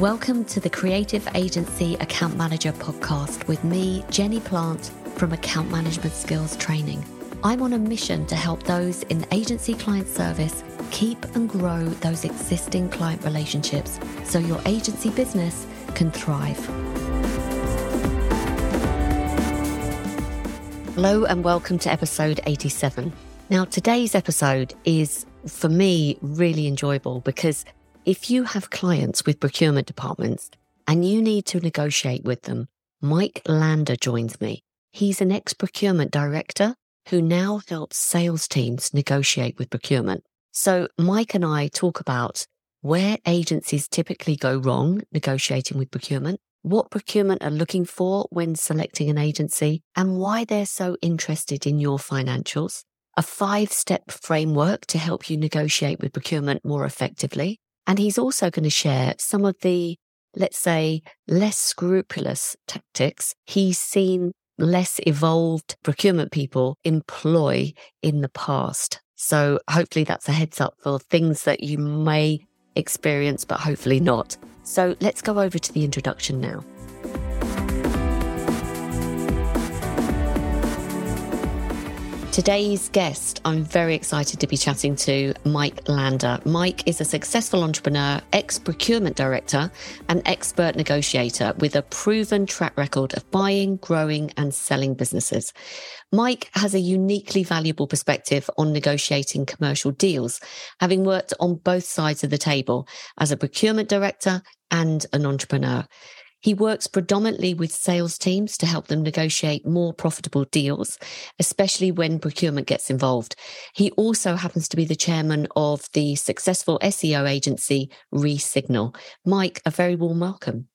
Welcome to the Creative Agency Account Manager podcast with me, Jenny Plant from Account Management Skills Training. I'm on a mission to help those in agency client service keep and grow those existing client relationships so your agency business can thrive. Hello, and welcome to episode 87. Now, today's episode is, for me, really enjoyable because if you have clients with procurement departments and you need to negotiate with them, Mike Lander joins me. He's an ex procurement director who now helps sales teams negotiate with procurement. So Mike and I talk about where agencies typically go wrong negotiating with procurement, what procurement are looking for when selecting an agency, and why they're so interested in your financials, a five step framework to help you negotiate with procurement more effectively, and he's also going to share some of the, let's say, less scrupulous tactics he's seen less evolved procurement people employ in the past. So hopefully that's a heads up for things that you may experience, but hopefully not. So let's go over to the introduction now. Today's guest, I'm very excited to be chatting to Mike Lander. Mike is a successful entrepreneur, ex procurement director, and expert negotiator with a proven track record of buying, growing, and selling businesses. Mike has a uniquely valuable perspective on negotiating commercial deals, having worked on both sides of the table as a procurement director and an entrepreneur. He works predominantly with sales teams to help them negotiate more profitable deals, especially when procurement gets involved. He also happens to be the chairman of the successful SEO agency ReSignal. Mike, a very warm welcome.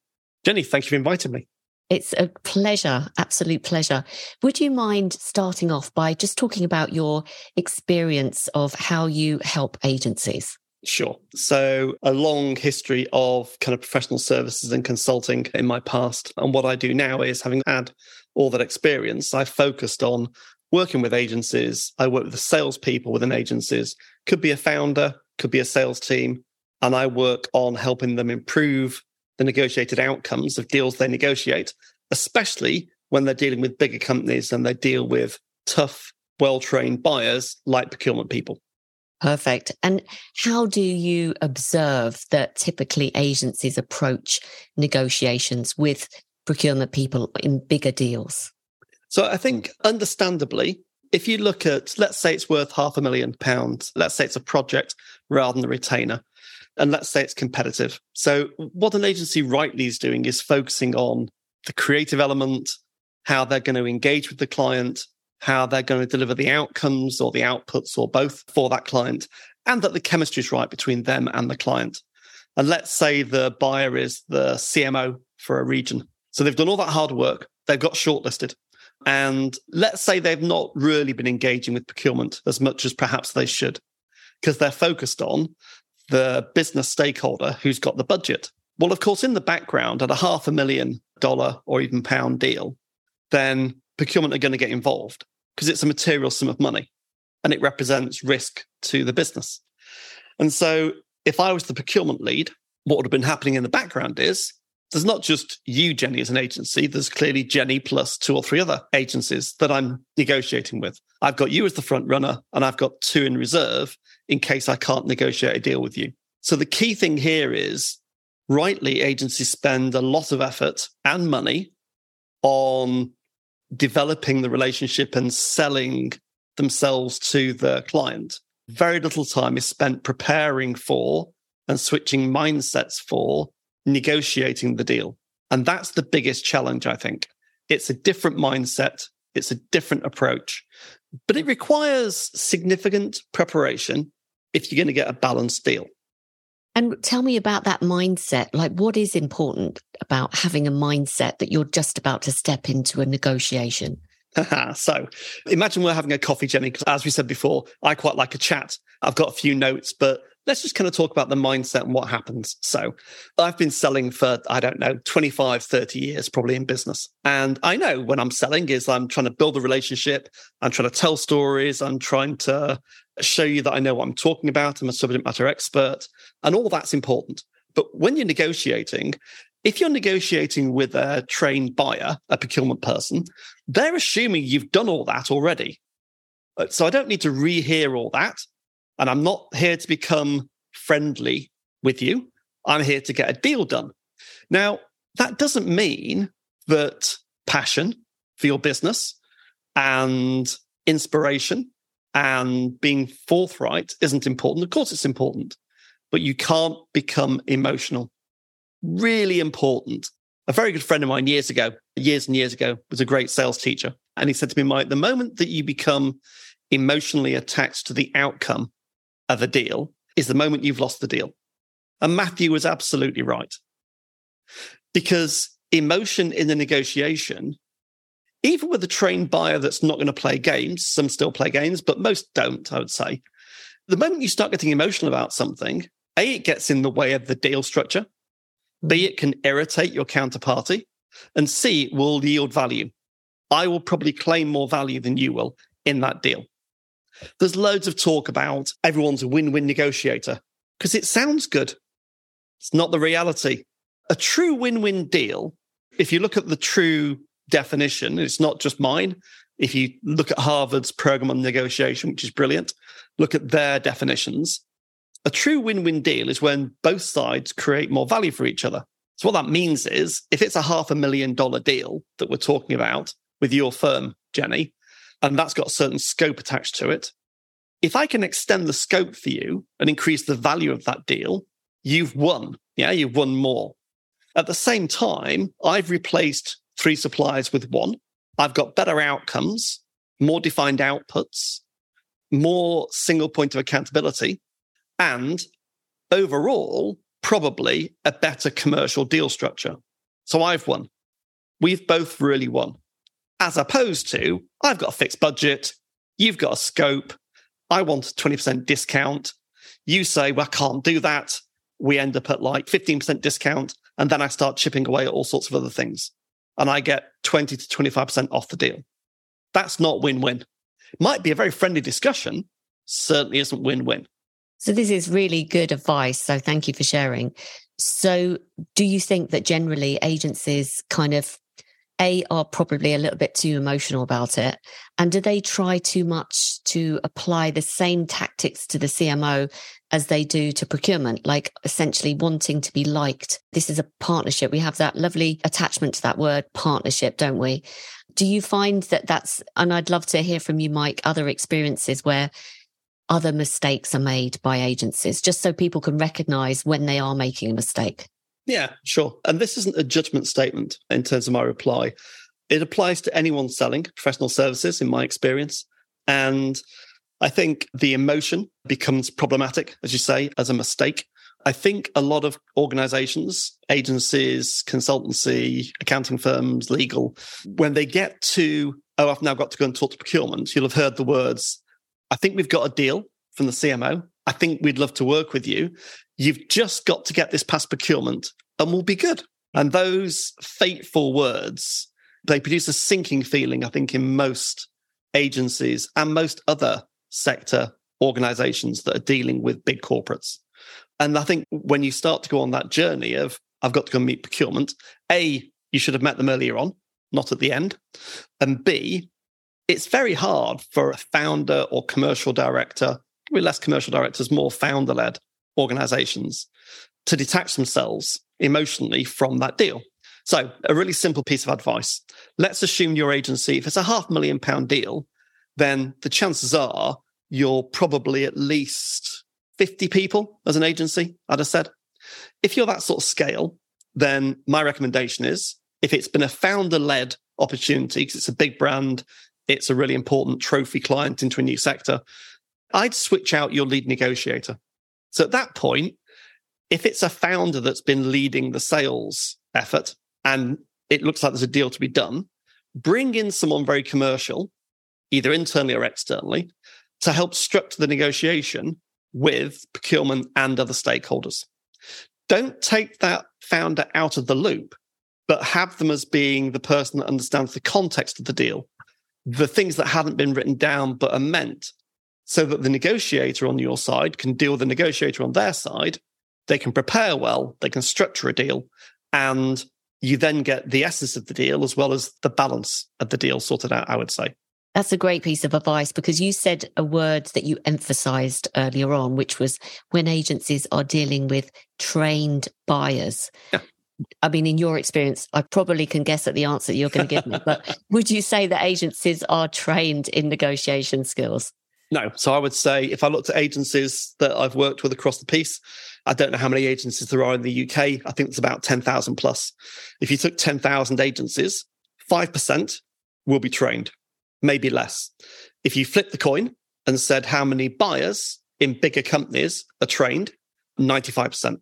Jenny, thank you for inviting me. It's a pleasure, absolute pleasure. Would you mind starting off by just talking about your experience of how you help agencies? Sure. So, a long history of kind of professional services and consulting in my past. And what I do now is having had all that experience, I focused on working with agencies. I work with the salespeople within agencies, could be a founder, could be a sales team. And I work on helping them improve the negotiated outcomes of deals they negotiate, especially when they're dealing with bigger companies and they deal with tough, well trained buyers like procurement people. Perfect. And how do you observe that typically agencies approach negotiations with procurement people in bigger deals? So I think understandably, if you look at, let's say it's worth half a million pounds, let's say it's a project rather than a retainer, and let's say it's competitive. So what an agency rightly is doing is focusing on the creative element, how they're going to engage with the client, how they're going to deliver the outcomes or the outputs or both for that client, and that the chemistry is right between them and the client. And let's say the buyer is the CMO for a region. So they've done all that hard work, they've got shortlisted. And let's say they've not really been engaging with procurement as much as perhaps they should, because they're focused on the business stakeholder who's got the budget. Well, of course, in the background, at a half a million dollar or even pound deal, then procurement are going to get involved because it's a material sum of money and it represents risk to the business. And so if I was the procurement lead, what would have been happening in the background is there's not just you, Jenny, as an agency. There's clearly Jenny plus two or three other agencies that I'm negotiating with. I've got you as the front runner, and I've got two in reserve in case I can't negotiate a deal with you. So the key thing here is rightly, agencies spend a lot of effort and money on developing the relationship and selling themselves to the client. Very little time is spent preparing for and switching mindsets for negotiating the deal. And that's the biggest challenge, I think. It's a different mindset, it's a different approach, but it requires significant preparation if you're going to get a balanced deal. And tell me about that mindset. Like, what is important about having a mindset that you're just about to step into a negotiation? so imagine we're having a coffee, Jenny, because as we said before, I quite like a chat. I've got a few notes, but let's just kind of talk about the mindset and what happens. So I've been selling for, I don't know, 25, 30 years, probably in business. And I know when I'm selling is I'm trying to build a relationship. I'm trying to tell stories. I'm trying to show you that I know what I'm talking about. I'm a subject matter expert. And all that's important. But when you're negotiating, if you're negotiating with a trained buyer, a procurement person, they're assuming you've done all that already. Uh, so I don't need to rehear all that. And I'm not here to become friendly with you. I'm here to get a deal done. Now, that doesn't mean that passion for your business and inspiration and being forthright isn't important. Of course, it's important, but you can't become emotional. Really important. A very good friend of mine years ago, years and years ago, was a great sales teacher. And he said to me, Mike, the moment that you become emotionally attached to the outcome of a deal is the moment you've lost the deal. And Matthew was absolutely right. Because emotion in the negotiation, even with a trained buyer that's not going to play games, some still play games, but most don't, I would say. The moment you start getting emotional about something, A, it gets in the way of the deal structure. B, mm. it can irritate your counterparty. And C, it will yield value. I will probably claim more value than you will in that deal. There's loads of talk about everyone's a win win negotiator because it sounds good. It's not the reality. A true win win deal, if you look at the true definition, it's not just mine. If you look at Harvard's program on negotiation, which is brilliant, look at their definitions. A true win win deal is when both sides create more value for each other. So, what that means is if it's a half a million dollar deal that we're talking about with your firm, Jenny, and that's got a certain scope attached to it, if I can extend the scope for you and increase the value of that deal, you've won. Yeah, you've won more. At the same time, I've replaced three suppliers with one. I've got better outcomes, more defined outputs, more single point of accountability, and overall, probably a better commercial deal structure. So I've won. We've both really won. As opposed to, I've got a fixed budget, you've got a scope, I want a 20% discount. You say, well, I can't do that. We end up at like 15% discount. And then I start chipping away at all sorts of other things. And I get 20 to 25% off the deal. That's not win win. Might be a very friendly discussion, certainly isn't win win. So, this is really good advice. So, thank you for sharing. So, do you think that generally agencies kind of a are probably a little bit too emotional about it. And do they try too much to apply the same tactics to the cmo as they do to procurement? Like essentially wanting to be liked. This is a partnership. We have that lovely attachment to that word partnership don't we? Do you find that that's and i'd love to hear from you mike other experiences where other mistakes are made by agencies just so people can recognize when they are making a mistake yeah, sure. And this isn't a judgment statement in terms of my reply. It applies to anyone selling professional services, in my experience. And I think the emotion becomes problematic, as you say, as a mistake. I think a lot of organizations, agencies, consultancy, accounting firms, legal, when they get to, oh, I've now got to go and talk to procurement, you'll have heard the words, I think we've got a deal from the CMO. I think we'd love to work with you. You've just got to get this past procurement and we'll be good. And those fateful words, they produce a sinking feeling, I think, in most agencies and most other sector organizations that are dealing with big corporates. And I think when you start to go on that journey of, I've got to go meet procurement, A, you should have met them earlier on, not at the end. And B, it's very hard for a founder or commercial director, with less commercial directors, more founder led organizations to detach themselves emotionally from that deal. So, a really simple piece of advice. Let's assume your agency, if it's a half million pound deal, then the chances are you're probably at least 50 people as an agency, I'd have said. If you're that sort of scale, then my recommendation is if it's been a founder led opportunity, because it's a big brand, it's a really important trophy client into a new sector, I'd switch out your lead negotiator. So at that point, if it's a founder that's been leading the sales effort and it looks like there's a deal to be done, bring in someone very commercial, either internally or externally, to help structure the negotiation with procurement and other stakeholders. Don't take that founder out of the loop, but have them as being the person that understands the context of the deal, the things that haven't been written down but are meant, so that the negotiator on your side can deal with the negotiator on their side they can prepare well, they can structure a deal, and you then get the essence of the deal as well as the balance of the deal sorted out, I would say. That's a great piece of advice because you said a word that you emphasized earlier on, which was when agencies are dealing with trained buyers. Yeah. I mean, in your experience, I probably can guess at the answer you're going to give me, but would you say that agencies are trained in negotiation skills? No. So I would say if I looked at agencies that I've worked with across the piece, I don't know how many agencies there are in the UK. I think it's about 10,000 plus. If you took 10,000 agencies, 5% will be trained, maybe less. If you flip the coin and said how many buyers in bigger companies are trained, 95%.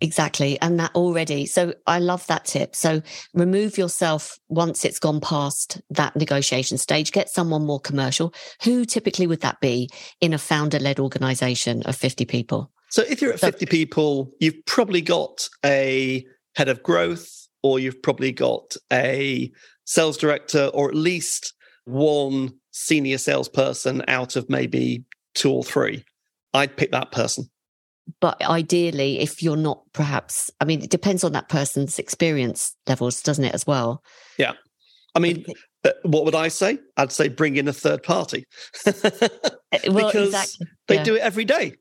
Exactly. And that already. So I love that tip. So remove yourself once it's gone past that negotiation stage, get someone more commercial. Who typically would that be in a founder led organization of 50 people? So if you're at 50 people, you've probably got a head of growth or you've probably got a sales director or at least one senior salesperson out of maybe two or three. I'd pick that person but ideally if you're not perhaps i mean it depends on that person's experience levels doesn't it as well? Yeah. I mean what would i say? I'd say bring in a third party. Uh, well, because exactly. they yeah. do it every day.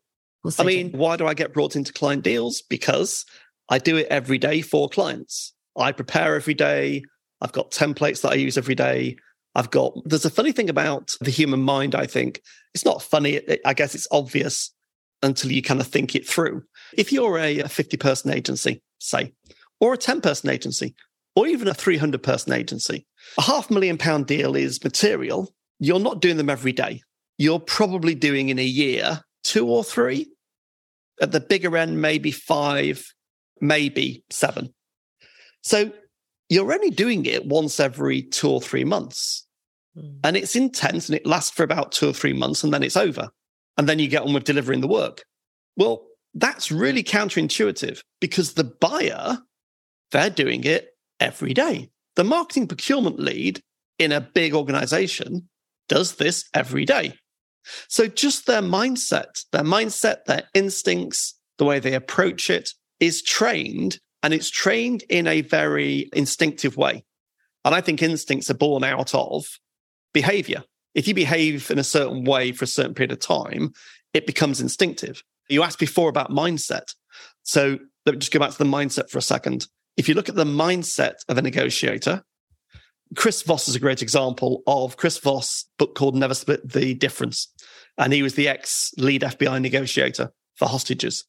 I mean why do i get brought into client deals? Because i do it every day for clients. I prepare every day. I've got templates that i use every day. I've got, there's a funny thing about the human mind, I think. It's not funny. I guess it's obvious until you kind of think it through. If you're a 50 person agency, say, or a 10 person agency, or even a 300 person agency, a half million pound deal is material. You're not doing them every day. You're probably doing in a year two or three. At the bigger end, maybe five, maybe seven. So you're only doing it once every two or three months. Mm. And it's intense and it lasts for about two or three months and then it's over and then you get on with delivering the work. Well, that's really counterintuitive because the buyer, they're doing it every day. The marketing procurement lead in a big organization does this every day. So just their mindset, their mindset, their instincts, the way they approach it is trained and it's trained in a very instinctive way. And I think instincts are born out of behavior if you behave in a certain way for a certain period of time, it becomes instinctive. You asked before about mindset. So let me just go back to the mindset for a second. If you look at the mindset of a negotiator, Chris Voss is a great example of Chris Voss' book called Never Split the Difference. And he was the ex lead FBI negotiator for hostages.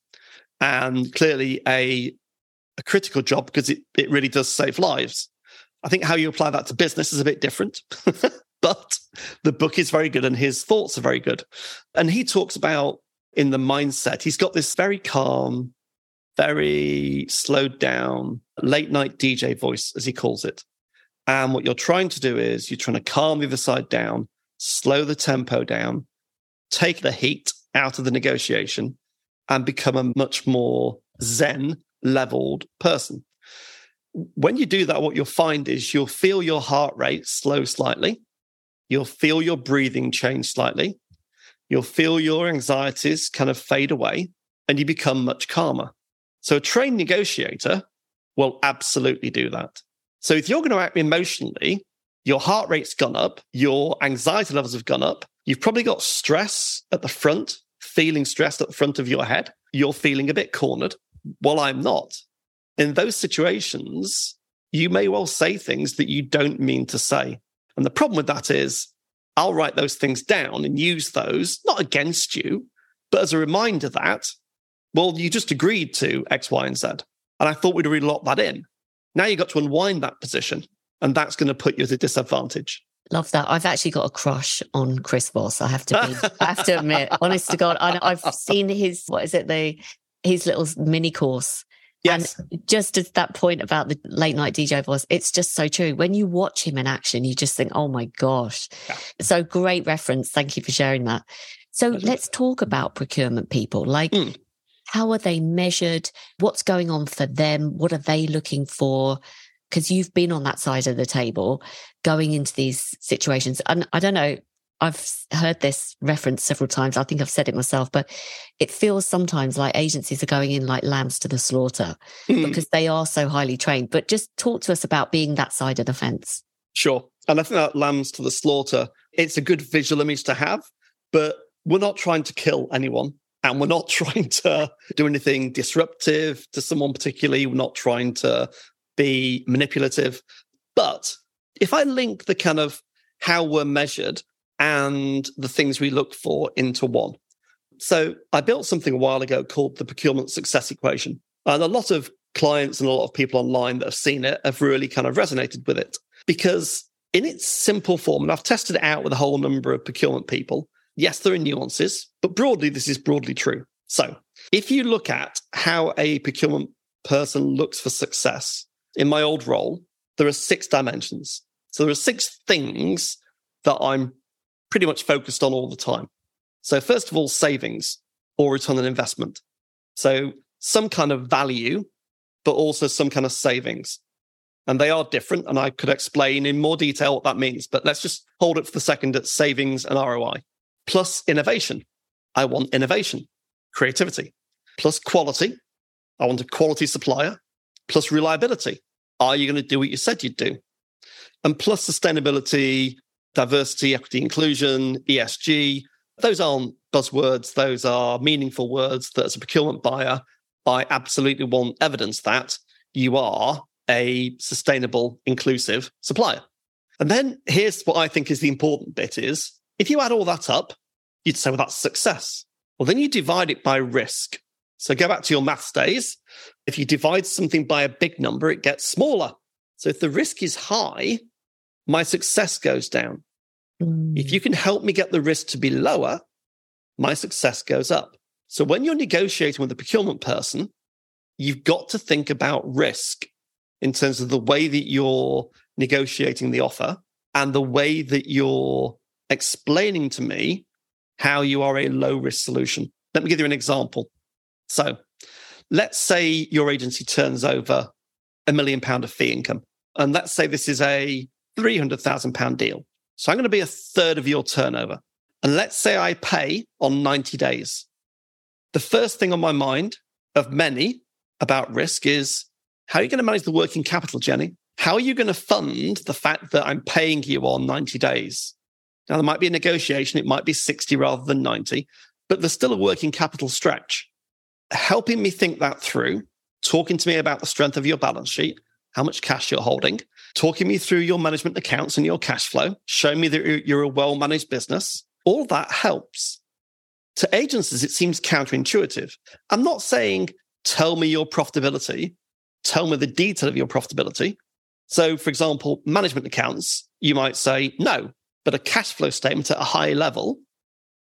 And clearly a, a critical job because it, it really does save lives. I think how you apply that to business is a bit different. but the book is very good and his thoughts are very good. And he talks about in the mindset, he's got this very calm, very slowed down, late night DJ voice, as he calls it. And what you're trying to do is you're trying to calm the other side down, slow the tempo down, take the heat out of the negotiation, and become a much more zen leveled person. When you do that, what you'll find is you'll feel your heart rate slow slightly You'll feel your breathing change slightly. You'll feel your anxieties kind of fade away and you become much calmer. So a trained negotiator will absolutely do that. So if you're going to act emotionally, your heart rate's gone up, your anxiety levels have gone up, you've probably got stress at the front, feeling stressed at the front of your head, you're feeling a bit cornered. Well, I'm not. In those situations, you may well say things that you don't mean to say. And the problem with that is I'll write those things down and use those, not against you, but as a reminder that, well, you just agreed to X, Y, and Z. And I thought we'd really lock that in. Now you've got to unwind that position, and that's going to put you at a disadvantage. Love that. I've actually got a crush on Chris Voss. I have to be, I have to admit, honest to God, I, I've seen his, what is it, the, his little mini course Yes. And just at that point about the late night DJ voice, it's just so true. When you watch him in action, you just think, oh my gosh. Yeah. So great reference. Thank you for sharing that. So let's talk about procurement people. Like, mm. how are they measured? What's going on for them? What are they looking for? Because you've been on that side of the table going into these situations. And I don't know, I've heard this reference several times. I think I've said it myself, but it feels sometimes like agencies are going in like lambs to the slaughter mm. because they are so highly trained. But just talk to us about being that side of the fence. Sure. And I think that lambs to the slaughter, it's a good visual image to have, but we're not trying to kill anyone. And we're not trying to do anything disruptive to someone particularly. We're not trying to be manipulative. But if I link the kind of how we're measured and the things we look for into one. So I built something a while ago called the procurement success equation. And a lot of clients and a lot of people online that have seen it have really kind of resonated with it because in its simple form, and I've tested it out with a whole number of procurement people. Yes, there are nuances, but broadly, this is broadly true. So if you look at how a procurement person looks for success in my old role, there are six dimensions. So there are six things that I'm pretty much focused on all the time. So, first of all, savings or return on investment. So, some kind of value, but also some kind of savings. And they are different. And I could explain in more detail what that means, but let's just hold it for the second at savings and ROI. Plus innovation. I want innovation, creativity. Plus quality. I want a quality supplier. Plus reliability. Are you going to do what you said you'd do? And plus sustainability, diversity, equity, inclusion, ESG. Those aren't buzzwords. Those are meaningful words that as a procurement buyer, I absolutely want evidence that you are a sustainable, inclusive supplier. And then here's what I think is the important bit is if you add all that up, you'd say, well, that's success. Well, then you divide it by risk. So go back to your maths days. If you divide something by a big number, it gets smaller. So if the risk is high, my success goes down. Mm. If you can help me get the risk to be lower, my success goes up. So when you're negotiating with a procurement person, you've got to think about risk in terms of the way that you're negotiating the offer and the way that you're explaining to me how you are a low risk solution. Let me give you an example. So let's say your agency turns over a million pound of fee income. And let's say this is a £300,000 deal. So I'm going to be a third of your turnover. And let's say I pay on 90 days. The first thing on my mind of many about risk is how are you going to manage the working capital, Jenny? How are you going to fund the fact that I'm paying you on 90 days? Now, there might be a negotiation, it might be 60 rather than 90, but there's still a working capital stretch. Helping me think that through, talking to me about the strength of your balance sheet, how much cash you're holding, talking me through your management accounts and your cash flow, showing me that you're a well managed business. All that helps. To agencies, it seems counterintuitive. I'm not saying, tell me your profitability, tell me the detail of your profitability. So, for example, management accounts, you might say no, but a cash flow statement at a high level,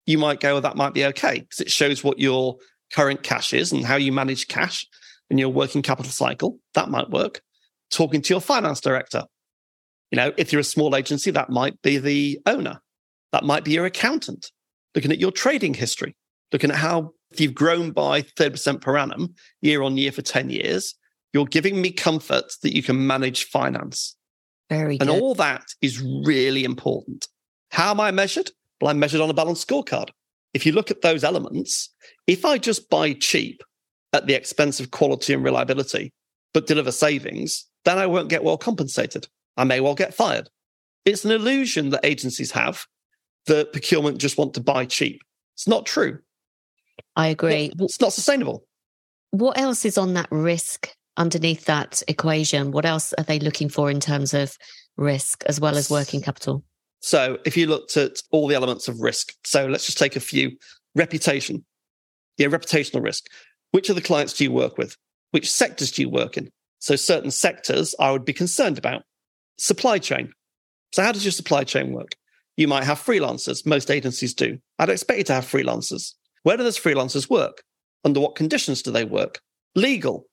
you might go, well, that might be okay because it shows what your current cash is and how you manage cash and your working capital cycle. That might work talking to your finance director. You know, if you're a small agency, that might be the owner, that might be your accountant, looking at your trading history, looking at how if you've grown by 30% per annum year on year for 10 years, you're giving me comfort that you can manage finance. Very good. And all that is really important. How am I measured? Well, I'm measured on a balanced scorecard. If you look at those elements, if I just buy cheap at the expense of quality and reliability, but deliver savings, then I won't get well compensated. I may well get fired. It's an illusion that agencies have that procurement just want to buy cheap. It's not true. I agree. It's not sustainable. What else is on that risk underneath that equation? What else are they looking for in terms of risk as well as working capital? So, if you looked at all the elements of risk, so let's just take a few reputation. Yeah, reputational risk. Which of the clients do you work with? Which sectors do you work in? So certain sectors I would be concerned about. Supply chain. So how does your supply chain work? You might have freelancers. Most agencies do. I'd expect you to have freelancers. Where do those freelancers work? Under what conditions do they work? Legal.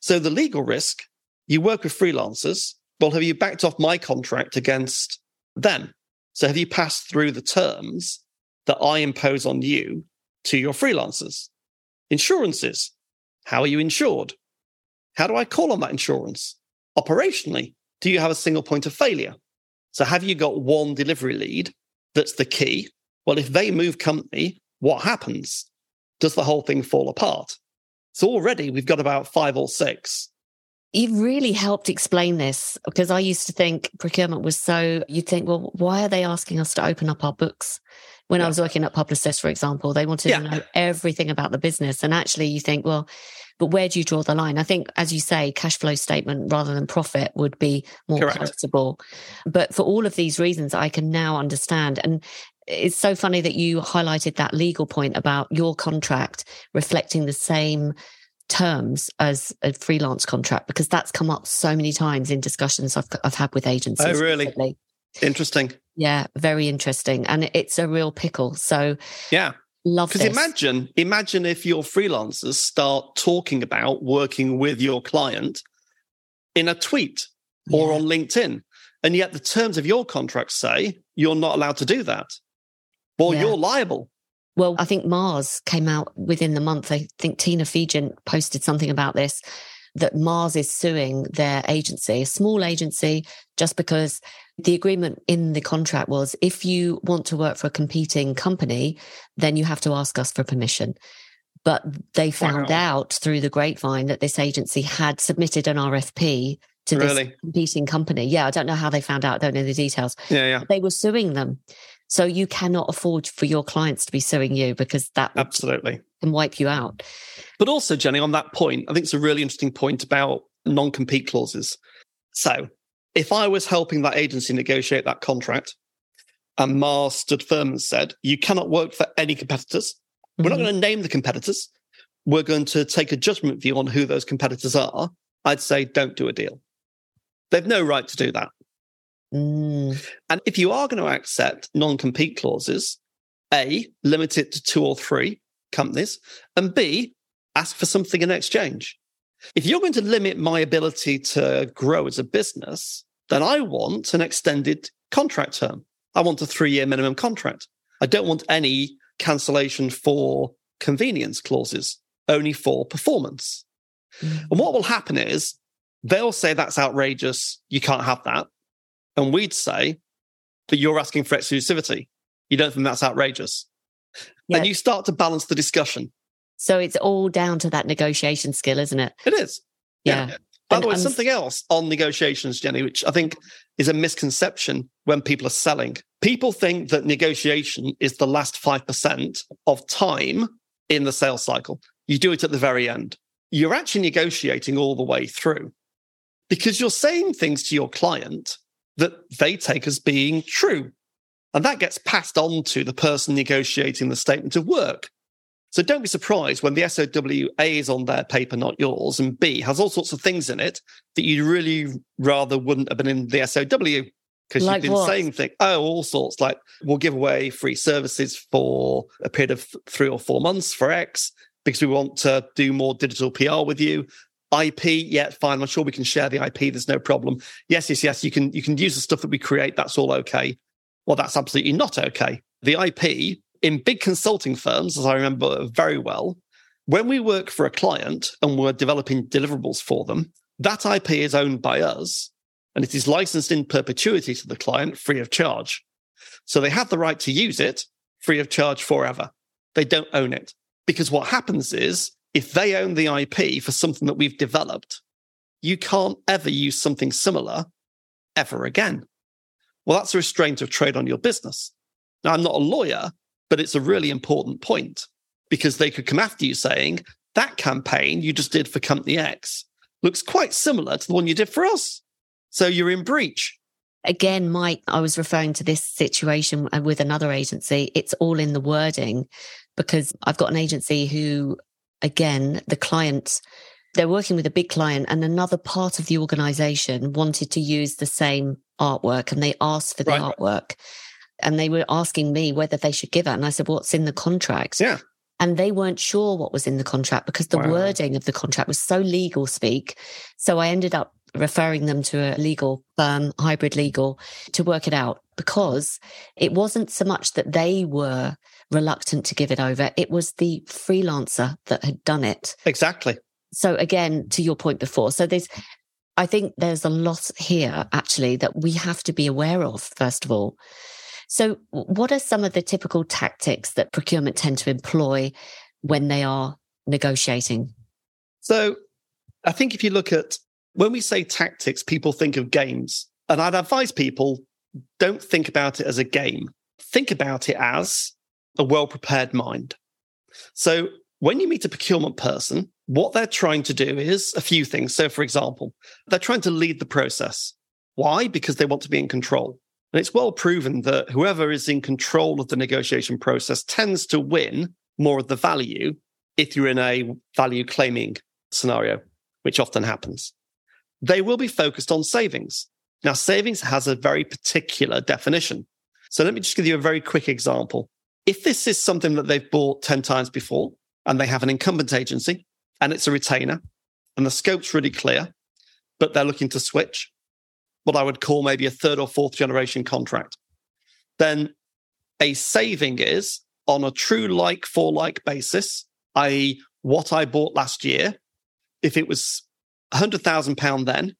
So the legal risk, you work with freelancers. Well, have you backed off my contract against them? So have you passed through the terms that I impose on you to your freelancers? Insurances. How are you insured? How do I call on that insurance? Operationally, do you have a single point of failure? So have you got one delivery lead that's the key. Well, if they move company, what happens? Does the whole thing fall apart? So already we've got about five or six. You've really helped explain this because I used to think procurement was so, you'd think, well, why are they asking us to open up our books? When yeah. I was working at Publicis, for example, they wanted yeah. to know everything about the business. And actually, you think, well, but where do you draw the line? I think, as you say, cash flow statement rather than profit would be more Correct. palatable. But for all of these reasons, I can now understand. And it's so funny that you highlighted that legal point about your contract reflecting the same terms as a freelance contract because that's come up so many times in discussions I've, I've had with agencies. Oh, really? Recently. Interesting. Yeah, very interesting. And it's a real pickle. So, yeah. Love Because imagine, imagine if your freelancers start talking about working with your client in a tweet or yeah. on LinkedIn. And yet the terms of your contract say you're not allowed to do that. Well, yeah. you're liable. Well, I think Mars came out within the month. I think Tina Fegent posted something about this that Mars is suing their agency, a small agency, just because the agreement in the contract was if you want to work for a competing company, then you have to ask us for permission. But they found wow. out through the grapevine that this agency had submitted an RFP to really? this competing company. Yeah, I don't know how they found out, I don't know the details. Yeah, yeah. They were suing them. So you cannot afford for your clients to be suing you because that absolutely can wipe you out. But also, Jenny, on that point, I think it's a really interesting point about non compete clauses. So if I was helping that agency negotiate that contract and Mars stood firm and said, you cannot work for any competitors, mm-hmm. we're not mm-hmm. going to name the competitors. We're going to take a judgment view on who those competitors are. I'd say don't do a deal. They've no right to do that. Mm. And if you are going to accept non compete clauses, A, limit it to two or three companies, and B, ask for something in exchange. If you're going to limit my ability to grow as a business, then I want an extended contract term. I want a three year minimum contract. I don't want any cancellation for convenience clauses, only for performance. Mm. And what will happen is they'll say that's outrageous. You can't have that. And we'd say, but you're asking for exclusivity. You don't think that's outrageous. Yeah. And you start to balance the discussion. So it's all down to that negotiation skill, isn't it? It is. Yeah. yeah. By the way, something else on negotiations, Jenny, which I think is a misconception when people are selling. People think that negotiation is the last 5% of time in the sales cycle. You do it at the very end. You're actually negotiating all the way through because you're saying things to your client that they take as being true. And that gets passed on to the person negotiating the statement of work. So don't be surprised when the SOW A is on their paper, not yours, and B has all sorts of things in it that you really rather wouldn't have been in the SOW because like you've been what? saying things. Oh, all sorts like we'll give away free services for a period of three or four months for X because we want to do more digital PR with you. IP, yeah, fine. I'm sure we can share the IP. There's no problem. Yes, yes, yes. You can you can use the stuff that we create. That's all okay. Well, that's absolutely not okay. The IP in big consulting firms, as I remember very well, when we work for a client and we're developing deliverables for them, that IP is owned by us and it is licensed in perpetuity to the client free of charge. So they have the right to use it free of charge forever. They don't own it because what happens is if they own the IP for something that we've developed, you can't ever use something similar ever again. Well, that's a restraint of trade on your business. Now, I'm not a lawyer, but it's a really important point because they could come after you saying that campaign you just did for company X looks quite similar to the one you did for us. So you're in breach. Again, Mike, I was referring to this situation uh, with another agency. It's all in the wording because I've got an agency who again, the client, they're working with a big client and another part of the organization wanted to use the same artwork and they asked for the right. artwork and they were asking me whether they should give it. And I said, what's in the contract? Yeah. And they weren't sure what was in the contract because the wow. wording of the contract was so legal speak. So I ended up referring them to a legal firm, hybrid legal, to work it out because it wasn't so much that they were reluctant to give it over. It was the freelancer that had done it. Exactly. So again, to your point before, so there's, I think there's a lot here actually that we have to be aware of, first of all. So, what are some of the typical tactics that procurement tend to employ when they are negotiating? So, I think if you look at when we say tactics, people think of games. And I'd advise people don't think about it as a game, think about it as a well prepared mind. So, when you meet a procurement person, what they're trying to do is a few things. So, for example, they're trying to lead the process. Why? Because they want to be in control. And it's well proven that whoever is in control of the negotiation process tends to win more of the value if you're in a value claiming scenario, which often happens. They will be focused on savings. Now, savings has a very particular definition. So let me just give you a very quick example. If this is something that they've bought 10 times before and they have an incumbent agency and it's a retainer and the scope's really clear, but they're looking to switch, what I would call maybe a third or fourth generation contract. Then a saving is on a true like for like basis, i.e., what I bought last year. If it was £100,000 then,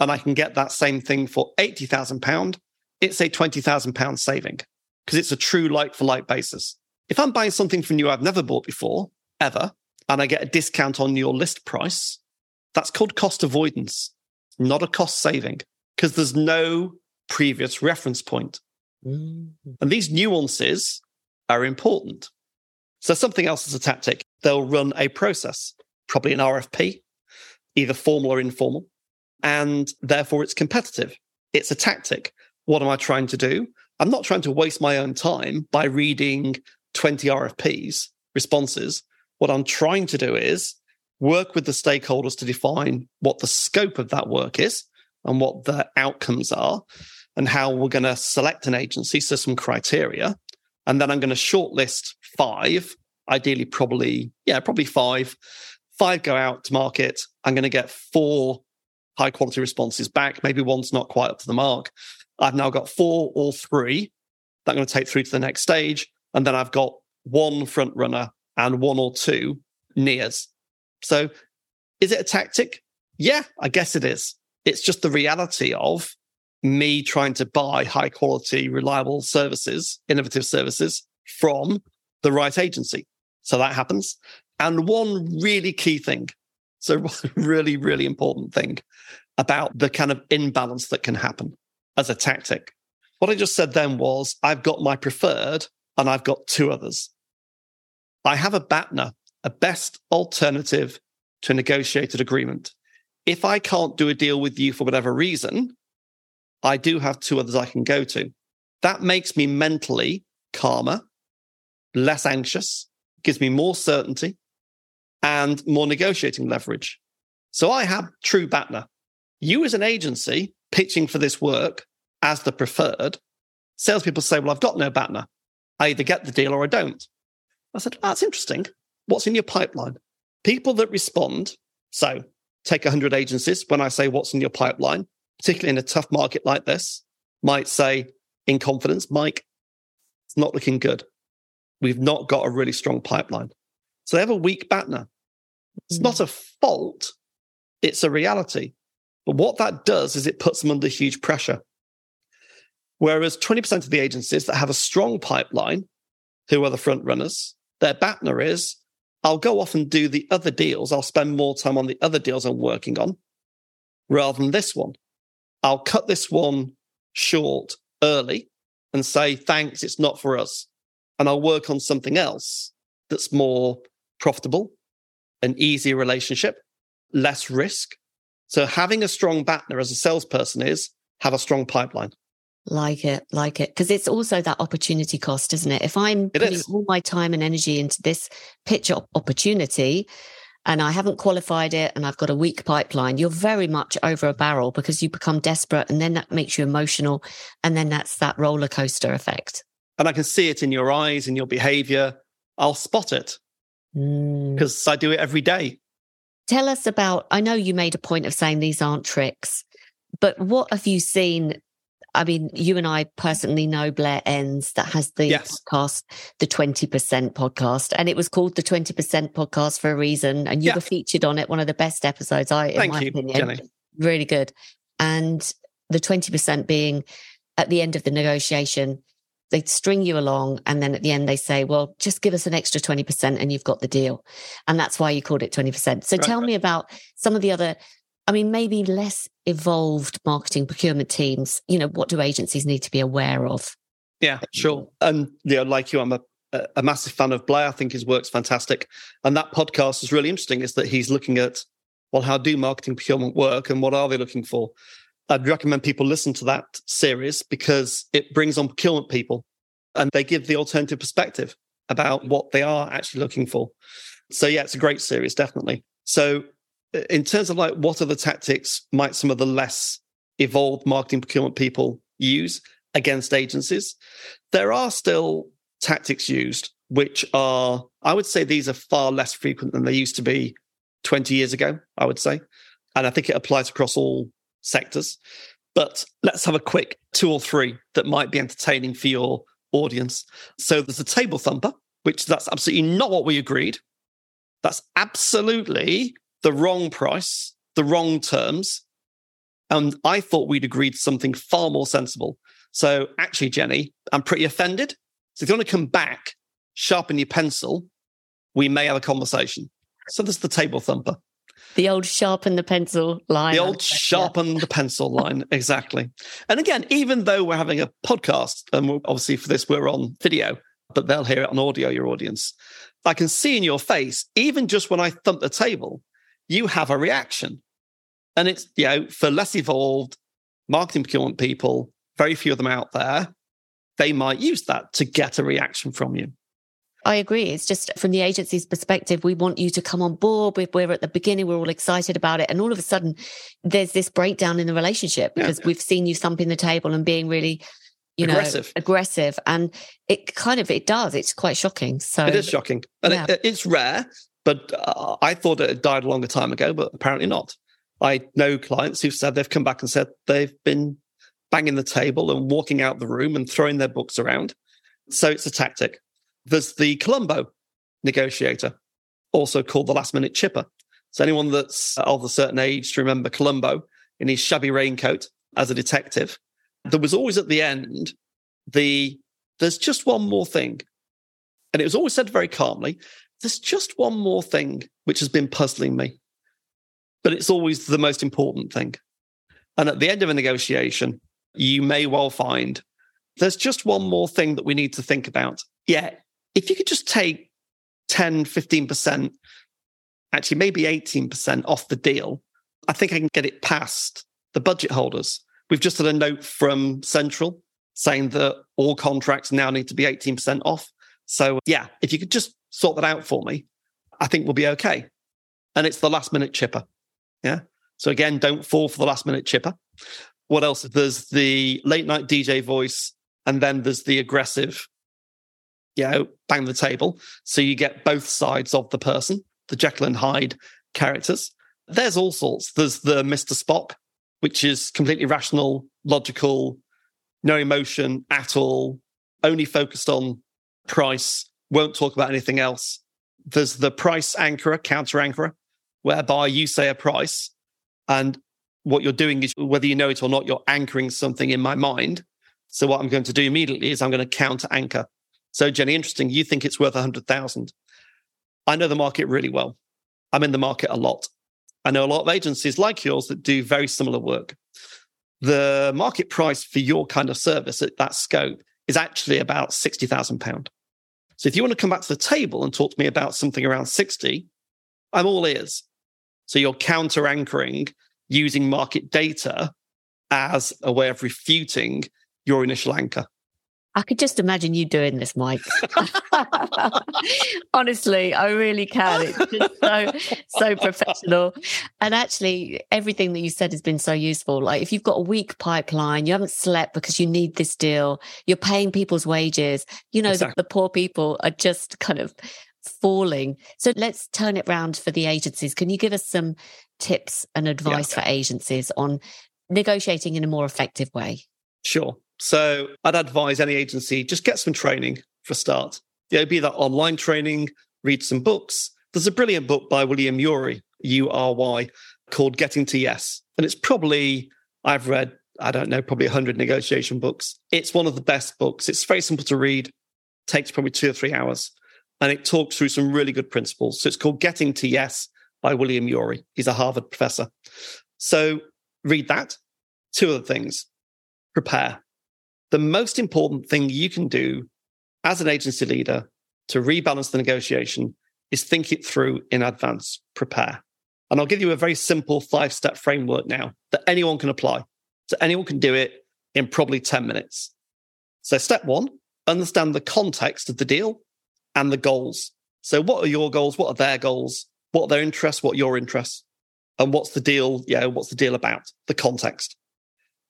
and I can get that same thing for £80,000, it's a £20,000 saving because it's a true like for like basis. If I'm buying something from you I've never bought before, ever, and I get a discount on your list price, that's called cost avoidance, not a cost saving because there's no previous reference point. Mm-hmm. And these nuances are important. So something else is a tactic. They'll run a process, probably an RFP, either formal or informal, and therefore it's competitive. It's a tactic. What am I trying to do? I'm not trying to waste my own time by reading 20 RFPs responses. What I'm trying to do is work with the stakeholders to define what the scope of that work is and what the outcomes are and how we're going to select an agency. So some criteria. And then I'm going to shortlist five, ideally, probably, yeah, probably five. Five go out to market. I'm going to get four high quality responses back. Maybe one's not quite up to the mark. I've now got four or three that I'm going to take through to the next stage. And then I've got one front runner and one or two nears. So is it a tactic? Yeah, I guess it is. It's just the reality of me trying to buy high quality, reliable services, innovative services from the right agency. So that happens. And one really key thing, so really, really important thing about the kind of imbalance that can happen as a tactic. What I just said then was I've got my preferred and I've got two others. I have a BATNA, a best alternative to a negotiated agreement if I can't do a deal with you for whatever reason, I do have two others I can go to. That makes me mentally calmer, less anxious, gives me more certainty and more negotiating leverage. So I have true BATNA. You as an agency pitching for this work as the preferred, salespeople say, well, I've got no BATNA. I either get the deal or I don't. I said, that's interesting. What's in your pipeline? People that respond. So take 100 agencies when I say what's in your pipeline, particularly in a tough market like this, might say in confidence, Mike, it's not looking good. We've not got a really strong pipeline. So they have a weak BATNA. It's not a fault, it's a reality. But what that does is it puts them under huge pressure. Whereas 20% of the agencies that have a strong pipeline, who are the front runners, their BATNA is I'll go off and do the other deals. I'll spend more time on the other deals I'm working on rather than this one. I'll cut this one short early and say, thanks, it's not for us. And I'll work on something else that's more profitable, an easier relationship, less risk. So having a strong BATNA as a salesperson is have a strong pipeline. Like it, like it. Because it's also that opportunity cost, isn't it? If I'm it putting is. all my time and energy into this pitch opportunity and I haven't qualified it and I've got a weak pipeline, you're very much over a barrel because you become desperate and then that makes you emotional. And then that's that roller coaster effect. And I can see it in your eyes, in your behavior. I'll spot it because mm. I do it every day. Tell us about, I know you made a point of saying these aren't tricks, but what have you seen I mean, you and I personally know Blair Enns that has the yes. podcast, the 20% podcast, and it was called the 20% podcast for a reason. And you yeah. were featured on it, one of the best episodes, I, in Thank my you, opinion. Jenny. Really good. And the 20% being at the end of the negotiation, they string you along. And then at the end, they say, well, just give us an extra 20% and you've got the deal. And that's why you called it 20%. So right, tell right. me about some of the other, I mean, maybe less evolved marketing procurement teams. You know, what do agencies need to be aware of? Yeah, sure. And, you know, like you, I'm a a massive fan of Blair. I think his work's fantastic. And that podcast is really interesting, is that he's looking at, well, how do marketing procurement work and what are they looking for? I'd recommend people listen to that series because it brings on procurement people and they give the alternative perspective about what they are actually looking for. So yeah, it's a great series, definitely. So in terms of like what are the tactics might some of the less evolved marketing procurement people use against agencies? There are still tactics used, which are, I would say these are far less frequent than they used to be 20 years ago, I would say. And I think it applies across all sectors. But let's have a quick two or three that might be entertaining for your audience. So there's a table thumper, which that's absolutely not what we agreed. That's absolutely the wrong price, the wrong terms. And I thought we'd agreed something far more sensible. So actually, Jenny, I'm pretty offended. So if you want to come back, sharpen your pencil, we may have a conversation. So there's the table thumper. The old sharpen the pencil line. The old sharpen the pencil line, exactly. And again, even though we're having a podcast, and obviously for this we're on video, but they'll hear it on audio, your audience. I can see in your face, even just when I thump the table, you have a reaction. And it's, you know, for less evolved marketing procurement people, very few of them out there, they might use that to get a reaction from you. I agree. It's just from the agency's perspective, we want you to come on board. We're at the beginning, we're all excited about it. And all of a sudden, there's this breakdown in the relationship because yeah. we've seen you thumping the table and being really, you aggressive. know, aggressive. And it kind of, it does. It's quite shocking. So it is shocking. And yeah. it, it's rare, but uh, I thought it had died a longer time ago, but apparently not. I know clients who've said they've come back and said they've been banging the table and walking out the room and throwing their books around. So it's a tactic. There's the Columbo negotiator, also called the last minute chipper. So anyone that's of a certain age to remember Columbo in his shabby raincoat as a detective, there was always at the end the there's just one more thing. And it was always said very calmly, there's just one more thing which has been puzzling me. But it's always the most important thing. And at the end of a negotiation, you may well find there's just one more thing that we need to think about. Yeah, if you could just take 10, 15%, actually maybe 18% off the deal, I think I can get it past the budget holders. We've just had a note from Central saying that all contracts now need to be 18% off. So, yeah, if you could just sort that out for me, I think we'll be okay. And it's the last minute chipper. Yeah. So, again, don't fall for the last minute chipper. What else? There's the late night DJ voice, and then there's the aggressive you know, bang the table. So you get both sides of the person, the Jekyll and Hyde characters. There's all sorts. There's the Mr. Spock, which is completely rational, logical, no emotion at all, only focused on price, won't talk about anything else. There's the price anchorer, counter anchorer, whereby you say a price and what you're doing is whether you know it or not, you're anchoring something in my mind. So what I'm going to do immediately is I'm going to counter anchor so, Jenny, interesting. You think it's worth 100,000. I know the market really well. I'm in the market a lot. I know a lot of agencies like yours that do very similar work. The market price for your kind of service at that scope is actually about £60,000. So if you want to come back to the table and talk to me about something around 60, I'm all ears. So you're counter anchoring using market data as a way of refuting your initial anchor. I could just imagine you doing this, Mike. Honestly, I really can. It's just so, so professional. And actually, everything that you said has been so useful. Like, if you've got a weak pipeline, you haven't slept because you need this deal, you're paying people's wages, you know, exactly. the, the poor people are just kind of falling. So let's turn it round for the agencies. Can you give us some tips and advice yeah. for agencies on negotiating in a more effective way? Sure. So I'd advise any agency just get some training for a start. Yeah, be that online training, read some books. There's a brilliant book by William Ury, U R Y, called Getting to Yes. And it's probably, I've read I don't know, probably 100 negotiation books. It's one of the best books. It's very simple to read, takes probably two or three hours, and it talks through some really good principles. So it's called Getting to Yes by William Ury. He's a Harvard professor. So read that. Two other things prepare. The most important thing you can do as an agency leader to rebalance the negotiation is think it through in advance, prepare. And I'll give you a very simple five step framework now that anyone can apply. So anyone can do it in probably 10 minutes. So, step one, understand the context of the deal and the goals. So, what are your goals? What are their goals? What are their interests? What are your interests? And what's the deal? Yeah, what's the deal about? The context.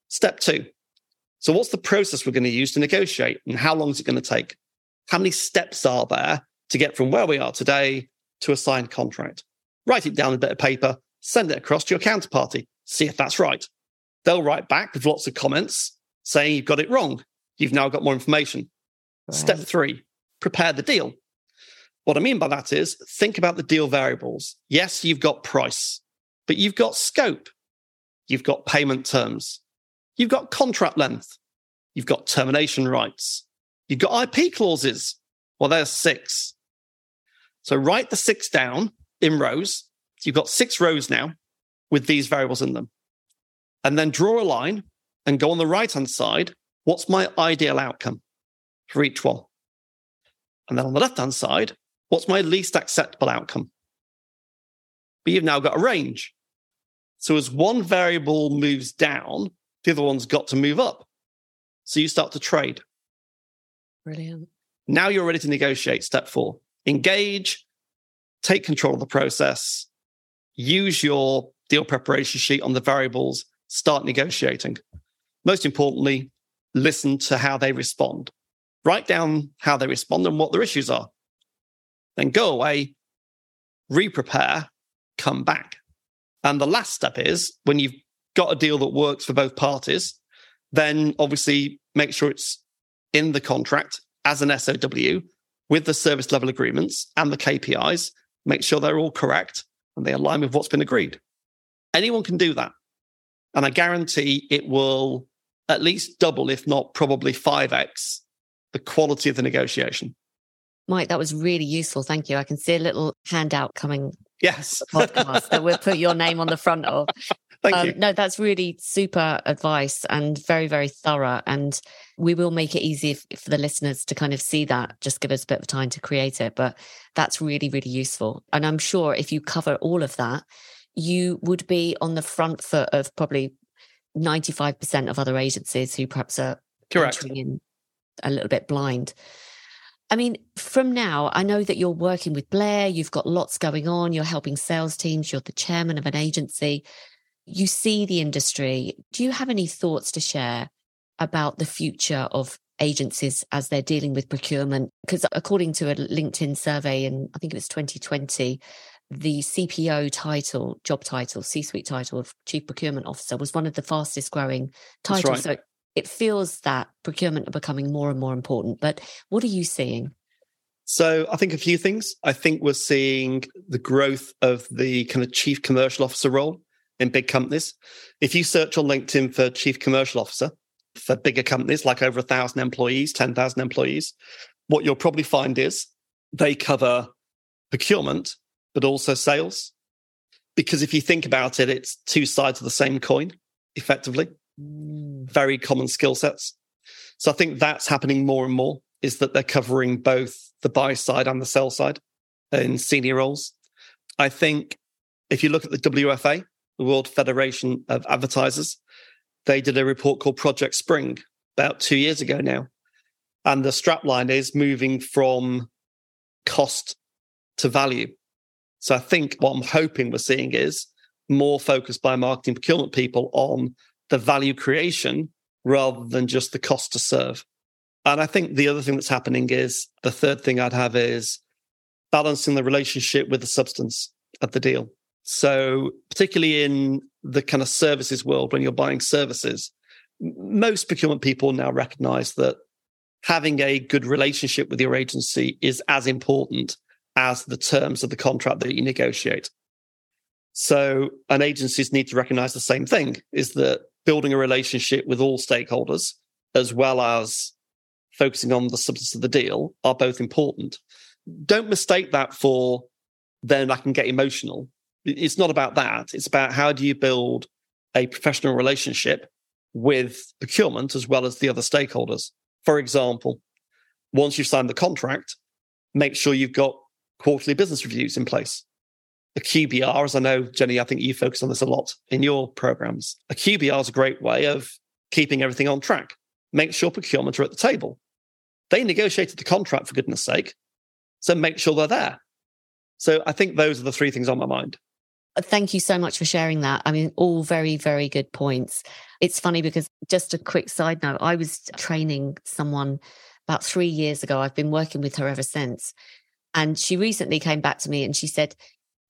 Step two. So, what's the process we're going to use to negotiate and how long is it going to take? How many steps are there to get from where we are today to a signed contract? Write it down on a bit of paper, send it across to your counterparty, see if that's right. They'll write back with lots of comments saying you've got it wrong. You've now got more information. Right. Step three, prepare the deal. What I mean by that is think about the deal variables. Yes, you've got price, but you've got scope. You've got payment terms. You've got contract length. You've got termination rights. You've got IP clauses. Well, there's six. So write the six down in rows. You've got six rows now with these variables in them and then draw a line and go on the right hand side. What's my ideal outcome for each one? And then on the left hand side, what's my least acceptable outcome? But you've now got a range. So as one variable moves down, the other one's got to move up. So you start to trade. Brilliant. Now you're ready to negotiate. Step four engage, take control of the process, use your deal preparation sheet on the variables start negotiating. Most importantly, listen to how they respond. Write down how they respond and what their issues are. Then go away, re prepare, come back. And the last step is when you've got a deal that works for both parties, then obviously make sure it's in the contract as an SOW with the service level agreements and the KPIs. Make sure they're all correct and they align with what's been agreed. Anyone can do that. And I guarantee it will at least double, if not probably 5x, the quality of the negotiation. Mike, that was really useful. Thank you. I can see a little handout coming. Yes. podcast that we'll put your name on the front of. Thank um, you. No, that's really super advice and very, very thorough. And we will make it easy for the listeners to kind of see that. Just give us a bit of time to create it. But that's really, really useful. And I'm sure if you cover all of that, you would be on the front foot of probably 95% of other agencies who perhaps are Correct. in a little bit blind. I mean, from now, I know that you're working with Blair, you've got lots going on, you're helping sales teams, you're the chairman of an agency, you see the industry. Do you have any thoughts to share about the future of agencies as they're dealing with procurement? Because according to a LinkedIn survey in, I think it was 2020, the CPO title, job title, C suite title of Chief Procurement Officer was one of the fastest growing titles. Right. So it feels that procurement are becoming more and more important. But what are you seeing? So I think a few things. I think we're seeing the growth of the kind of chief commercial officer role in big companies. If you search on LinkedIn for chief commercial officer for bigger companies, like over a thousand employees, 10,000 employees, what you'll probably find is they cover procurement, but also sales. Because if you think about it, it's two sides of the same coin, effectively. Mm. Very common skill sets. So I think that's happening more and more is that they're covering both the buy side and the sell side in senior roles. I think if you look at the WFA, the World Federation of Advertisers, they did a report called Project Spring about two years ago now. And the strapline is moving from cost to value. So I think what I'm hoping we're seeing is more focus by marketing procurement people on the value creation rather than just the cost to serve. And I think the other thing that's happening is the third thing I'd have is balancing the relationship with the substance of the deal. So, particularly in the kind of services world, when you're buying services, most procurement people now recognize that having a good relationship with your agency is as important as the terms of the contract that you negotiate. So, and agencies need to recognize the same thing is that building a relationship with all stakeholders, as well as focusing on the substance of the deal, are both important. Don't mistake that for then I can get emotional. It's not about that. It's about how do you build a professional relationship with procurement as well as the other stakeholders. For example, once you've signed the contract, make sure you've got quarterly business reviews in place. A QBR, as I know, Jenny, I think you focus on this a lot in your programs. A QBR is a great way of keeping everything on track. Make sure procurement are at the table. They negotiated the contract, for goodness sake. So make sure they're there. So I think those are the three things on my mind. Thank you so much for sharing that. I mean, all very, very good points. It's funny because just a quick side note, I was training someone about three years ago. I've been working with her ever since. And she recently came back to me and she said,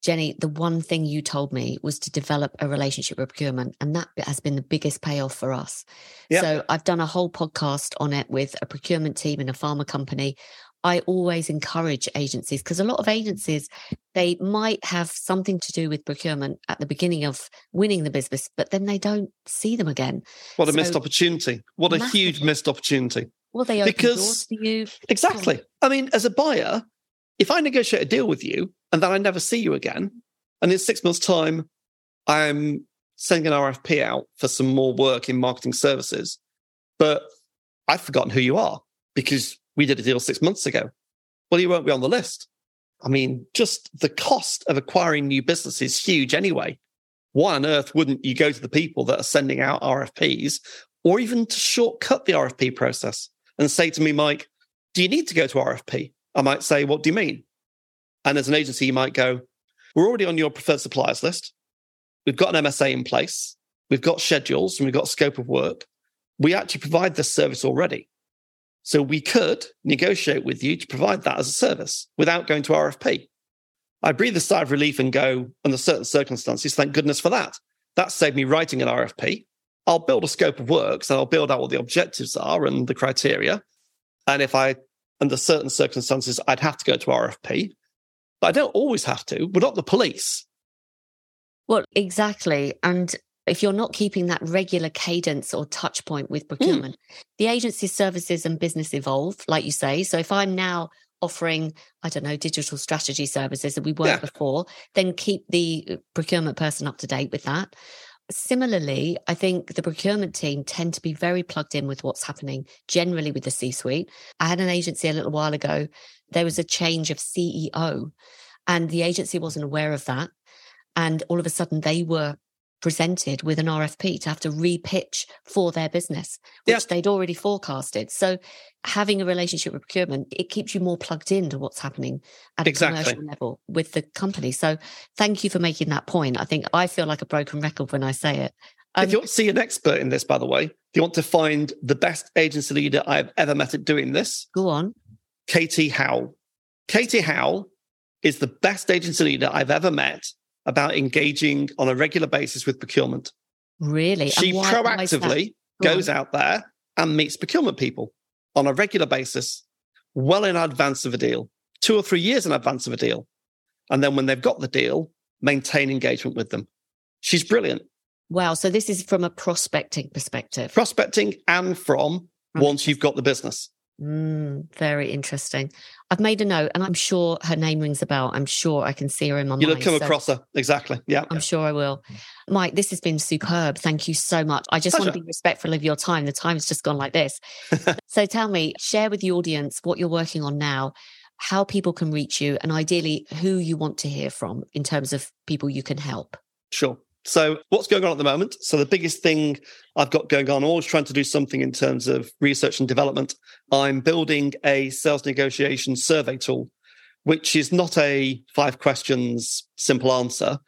Jenny, the one thing you told me was to develop a relationship with procurement. And that has been the biggest payoff for us. Yep. So I've done a whole podcast on it with a procurement team in a pharma company. I always encourage agencies because a lot of agencies, they might have something to do with procurement at the beginning of winning the business, but then they don't see them again. What a so, missed opportunity. What a huge missed opportunity. Well, they open because, doors for you. Exactly. I mean, as a buyer, if I negotiate a deal with you and then I never see you again, and in six months' time, I'm sending an RFP out for some more work in marketing services, but I've forgotten who you are because we did a deal six months ago. Well, you won't be on the list. I mean, just the cost of acquiring new business is huge anyway. Why on earth wouldn't you go to the people that are sending out RFPs or even to shortcut the RFP process and say to me, Mike, do you need to go to RFP? I might say, What do you mean? And as an agency, you might go, We're already on your preferred suppliers list. We've got an MSA in place. We've got schedules and we've got scope of work. We actually provide this service already. So we could negotiate with you to provide that as a service without going to RFP. I breathe a sigh of relief and go, under certain circumstances, thank goodness for that. That saved me writing an RFP. I'll build a scope of works and I'll build out what the objectives are and the criteria. And if I under certain circumstances, I'd have to go to RFP. But I don't always have to. We're not the police. Well, exactly. And if you're not keeping that regular cadence or touch point with hmm. procurement, mm. the agency services and business evolve, like you say. So if I'm now offering, I don't know, digital strategy services that we weren't yeah. before, then keep the uh, procurement person up to date with that. Similarly, I think the procurement team tend to be very plugged in with what's happening generally with the C suite. I had an agency a little while ago, there was a change of CEO, and the agency wasn't aware of that. And all of a sudden, they were presented with an RFP to have to repitch for their business, which yeah. they'd already forecasted. So having a relationship with procurement, it keeps you more plugged into what's happening at exactly. a commercial level with the company. So thank you for making that point. I think I feel like a broken record when I say it. Um, if you want to see an expert in this, by the way, if you want to find the best agency leader I've ever met at doing this, go on. Katie Howell. Katie Howell is the best agency leader I've ever met about engaging on a regular basis with procurement. Really? She why, proactively why goes on. out there and meets procurement people on a regular basis, well in advance of a deal, two or three years in advance of a deal. And then when they've got the deal, maintain engagement with them. She's brilliant. Wow. So this is from a prospecting perspective. Prospecting and from once you've got the business. Mm, very interesting. I've made a note, and I'm sure her name rings a bell. I'm sure I can see her in my You'll mind. You'll come so across her exactly. Yeah, I'm sure I will. Mike, this has been superb. Thank you so much. I just Pleasure. want to be respectful of your time. The time's just gone like this. so tell me, share with the audience what you're working on now, how people can reach you, and ideally who you want to hear from in terms of people you can help. Sure. So, what's going on at the moment? So, the biggest thing I've got going on, always trying to do something in terms of research and development. I'm building a sales negotiation survey tool, which is not a five questions, simple answer.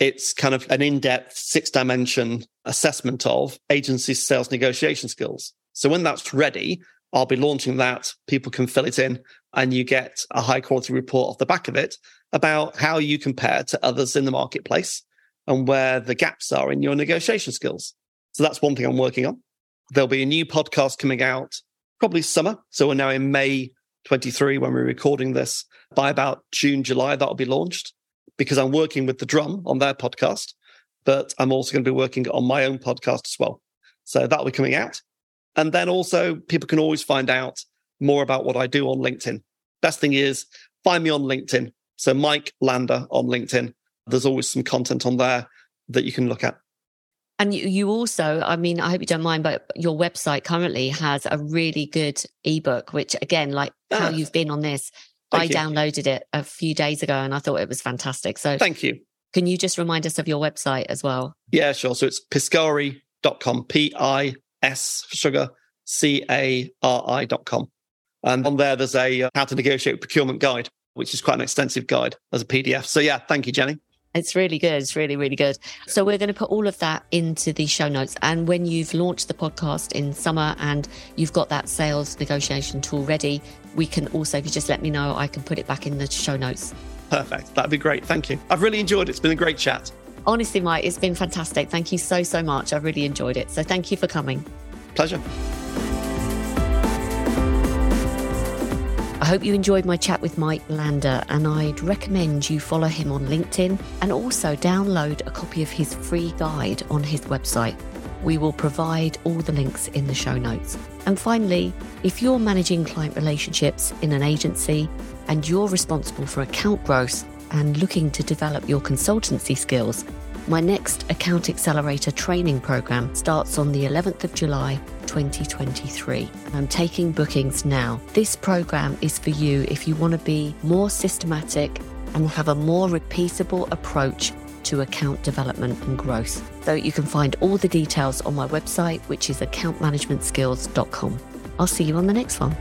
It's kind of an in depth six dimension assessment of agency sales negotiation skills. So, when that's ready, I'll be launching that. People can fill it in, and you get a high quality report off the back of it about how you compare to others in the marketplace and where the gaps are in your negotiation skills. So that's one thing I'm working on. There'll be a new podcast coming out probably summer. So we're now in May 23 when we're recording this. By about June, July, that'll be launched because I'm working with the Drum on their podcast, but I'm also going to be working on my own podcast as well. So that'll be coming out. And then also, people can always find out more about what I do on LinkedIn. Best thing is find me on LinkedIn. So Mike Lander on LinkedIn. There's always some content on there that you can look at. And you, also, I mean, I hope you don't mind, but your website currently has a really good ebook, which again, like how ah, you've been on this, I you. downloaded it a few days ago and I thought it was fantastic. So thank you. Can you just remind us of your website as well? Yeah, sure. So it's piscari.com, P I S for sugar, C A R I.com. And on there, there's a uh, how to negotiate procurement guide, which is quite an extensive guide as a PDF. So yeah, thank you, Jenny. It's really good. It's really, really good. So we're going to put all of that into the show notes. And when you've launched the podcast in summer and you've got that sales negotiation tool ready, we can also, if you just let me know, I can put it back in the show notes. Perfect. That'd be great. Thank you. I've really enjoyed it. It's been a great chat. Honestly, Mike, it's been fantastic. Thank you so, so much. I've really enjoyed it. So thank you for coming. Pleasure. I hope you enjoyed my chat with Mike Lander, and I'd recommend you follow him on LinkedIn and also download a copy of his free guide on his website. We will provide all the links in the show notes. And finally, if you're managing client relationships in an agency and you're responsible for account growth and looking to develop your consultancy skills, my next Account Accelerator training program starts on the 11th of July 2023. I'm taking bookings now. This program is for you if you want to be more systematic and have a more repeatable approach to account development and growth. So you can find all the details on my website, which is accountmanagementskills.com. I'll see you on the next one.